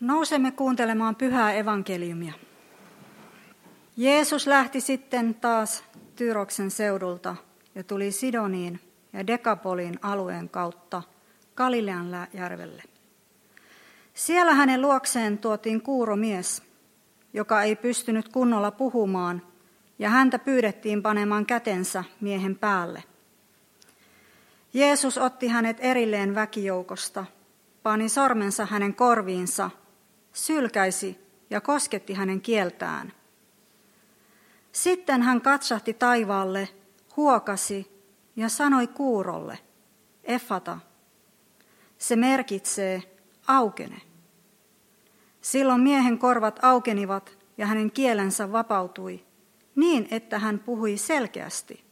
Nousemme kuuntelemaan pyhää evankeliumia. Jeesus lähti sitten taas Tyroksen seudulta ja tuli Sidoniin ja Dekapolin alueen kautta Galilean järvelle. Siellä hänen luokseen tuotiin kuuro mies, joka ei pystynyt kunnolla puhumaan, ja häntä pyydettiin panemaan kätensä miehen päälle. Jeesus otti hänet erilleen väkijoukosta, pani sormensa hänen korviinsa, sylkäisi ja kosketti hänen kieltään. Sitten hän katsahti taivaalle, huokasi ja sanoi kuurolle, Efata. Se merkitsee aukene. Silloin miehen korvat aukenivat ja hänen kielensä vapautui niin, että hän puhui selkeästi.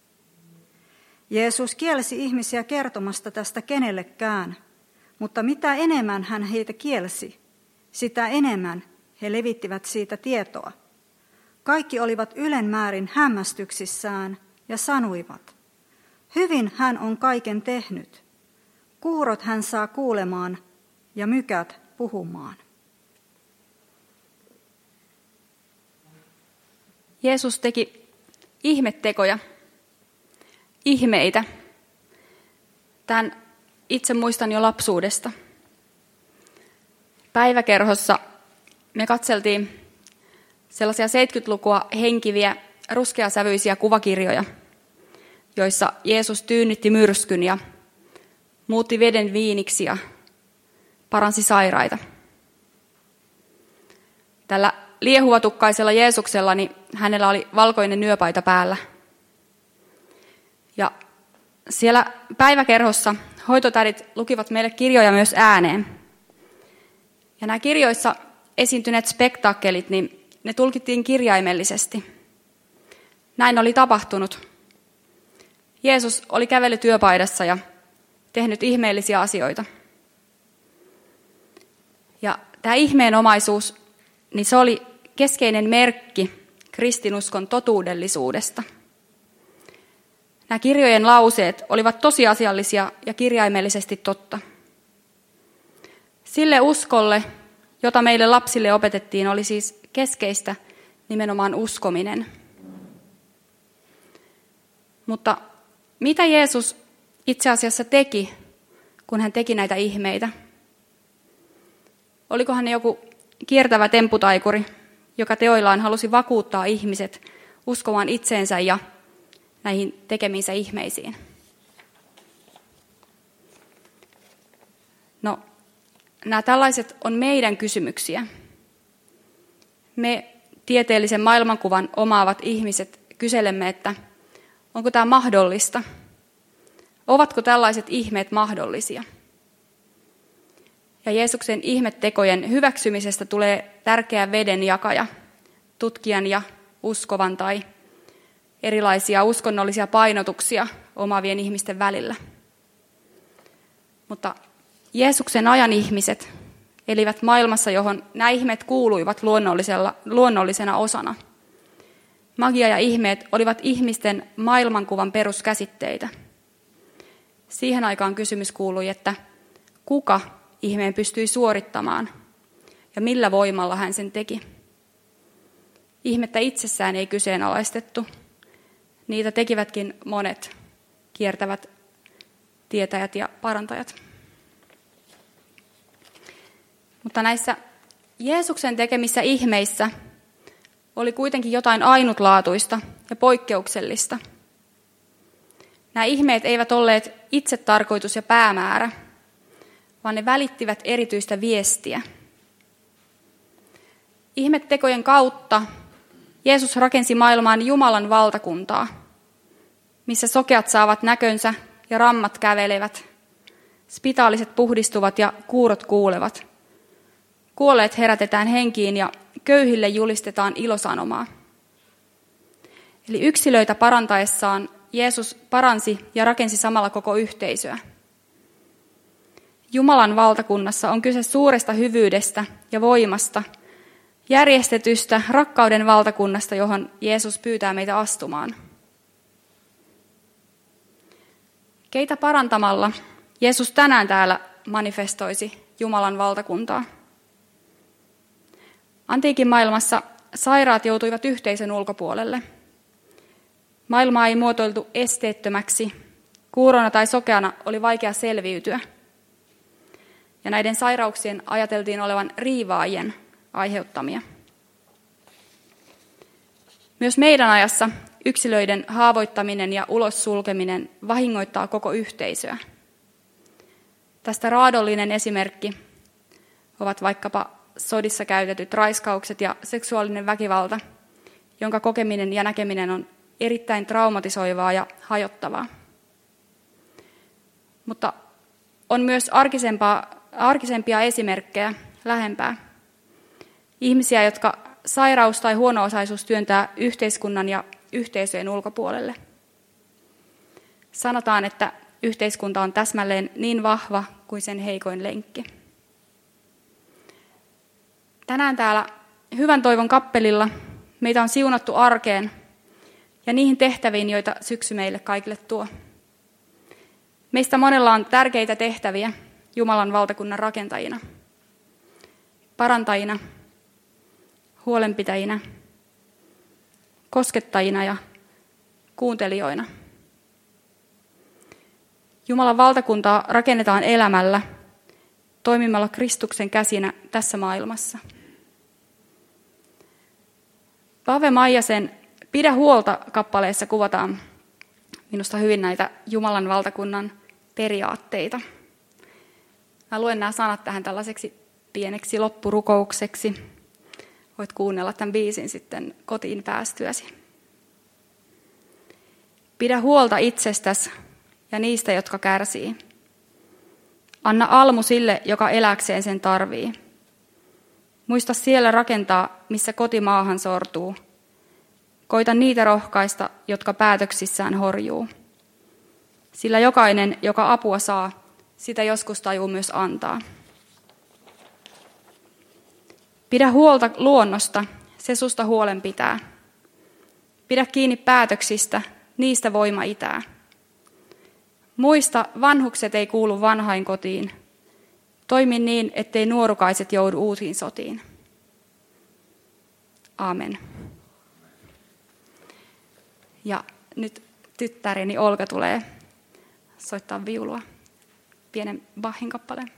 Jeesus kielsi ihmisiä kertomasta tästä kenellekään, mutta mitä enemmän hän heitä kielsi, sitä enemmän he levittivät siitä tietoa. Kaikki olivat ylenmäärin hämmästyksissään ja sanoivat, hyvin hän on kaiken tehnyt. Kuurot hän saa kuulemaan ja mykät puhumaan. Jeesus teki ihmettekoja, ihmeitä. Tämän itse muistan jo lapsuudesta. Päiväkerhossa me katseltiin sellaisia 70-lukua henkiviä ruskeasävyisiä kuvakirjoja, joissa Jeesus tyynnytti myrskyn ja muutti veden viiniksi ja paransi sairaita. Tällä liehuvatukkaisella Jeesuksella niin hänellä oli valkoinen nyöpaita päällä. Ja siellä päiväkerhossa hoitotärit lukivat meille kirjoja myös ääneen. Ja nämä kirjoissa esiintyneet spektaakkelit, niin ne tulkittiin kirjaimellisesti. Näin oli tapahtunut. Jeesus oli kävellyt työpaidassa ja tehnyt ihmeellisiä asioita. Ja tämä ihmeenomaisuus, niin se oli keskeinen merkki kristinuskon totuudellisuudesta. Nämä kirjojen lauseet olivat tosiasiallisia ja kirjaimellisesti totta. Sille uskolle, jota meille lapsille opetettiin, oli siis keskeistä nimenomaan uskominen. Mutta mitä Jeesus itse asiassa teki, kun hän teki näitä ihmeitä? Oliko hän joku kiertävä temputaikuri, joka teoillaan halusi vakuuttaa ihmiset uskomaan itseensä ja näihin tekemiinsä ihmeisiin? No, nämä tällaiset on meidän kysymyksiä. Me tieteellisen maailmankuvan omaavat ihmiset kyselemme, että onko tämä mahdollista? Ovatko tällaiset ihmeet mahdollisia? Ja Jeesuksen ihmettekojen hyväksymisestä tulee tärkeä veden jakaja, tutkijan ja uskovan tai erilaisia uskonnollisia painotuksia omavien ihmisten välillä. Mutta Jeesuksen ajan ihmiset elivät maailmassa, johon nämä ihmeet kuuluivat luonnollisella, luonnollisena osana. Magia ja ihmeet olivat ihmisten maailmankuvan peruskäsitteitä. Siihen aikaan kysymys kuului, että kuka ihmeen pystyi suorittamaan ja millä voimalla hän sen teki. Ihmettä itsessään ei kyseenalaistettu. Niitä tekivätkin monet kiertävät tietäjät ja parantajat. Mutta näissä Jeesuksen tekemissä ihmeissä oli kuitenkin jotain ainutlaatuista ja poikkeuksellista. Nämä ihmeet eivät olleet itse tarkoitus ja päämäärä, vaan ne välittivät erityistä viestiä. Ihmettekojen kautta Jeesus rakensi maailmaan Jumalan valtakuntaa, missä sokeat saavat näkönsä ja rammat kävelevät, spitaaliset puhdistuvat ja kuurot kuulevat. Kuolleet herätetään henkiin ja köyhille julistetaan ilosanomaa. Eli yksilöitä parantaessaan Jeesus paransi ja rakensi samalla koko yhteisöä. Jumalan valtakunnassa on kyse suuresta hyvyydestä ja voimasta, järjestetystä rakkauden valtakunnasta, johon Jeesus pyytää meitä astumaan. Keitä parantamalla Jeesus tänään täällä manifestoisi Jumalan valtakuntaa? Antiikin maailmassa sairaat joutuivat yhteisön ulkopuolelle. Maailmaa ei muotoiltu esteettömäksi. Kuurona tai sokeana oli vaikea selviytyä. Ja näiden sairauksien ajateltiin olevan riivaajien aiheuttamia. Myös meidän ajassa yksilöiden haavoittaminen ja ulos sulkeminen vahingoittaa koko yhteisöä. Tästä raadollinen esimerkki ovat vaikkapa sodissa käytetyt raiskaukset ja seksuaalinen väkivalta, jonka kokeminen ja näkeminen on erittäin traumatisoivaa ja hajottavaa. Mutta on myös arkisempaa, arkisempia esimerkkejä lähempää. Ihmisiä, jotka sairaus tai huono-osaisuus työntää yhteiskunnan ja yhteisöjen ulkopuolelle. Sanotaan, että yhteiskunta on täsmälleen niin vahva kuin sen heikoin lenkki. Tänään täällä Hyvän toivon kappelilla meitä on siunattu arkeen ja niihin tehtäviin, joita syksy meille kaikille tuo. Meistä monella on tärkeitä tehtäviä Jumalan valtakunnan rakentajina, parantajina, huolenpitäjinä, koskettajina ja kuuntelijoina. Jumalan valtakuntaa rakennetaan elämällä, toimimalla Kristuksen käsinä tässä maailmassa. Pave Maijasen Pidä huolta kappaleessa kuvataan minusta hyvin näitä Jumalan valtakunnan periaatteita. Mä luen nämä sanat tähän tällaiseksi pieneksi loppurukoukseksi. Voit kuunnella tämän biisin sitten kotiin päästyäsi. Pidä huolta itsestäsi ja niistä, jotka kärsii. Anna almu sille, joka eläkseen sen tarvii. Muista siellä rakentaa, missä kotimaahan sortuu. Koita niitä rohkaista, jotka päätöksissään horjuu. Sillä jokainen, joka apua saa, sitä joskus tajuu myös antaa. Pidä huolta luonnosta, se susta huolen pitää. Pidä kiinni päätöksistä, niistä voima itää. Muista, vanhukset ei kuulu vanhain kotiin. Toimi niin, ettei nuorukaiset joudu uusiin sotiin. Amen. Ja nyt tyttäreni Olka tulee soittaa viulua pienen Bachin kappaleen.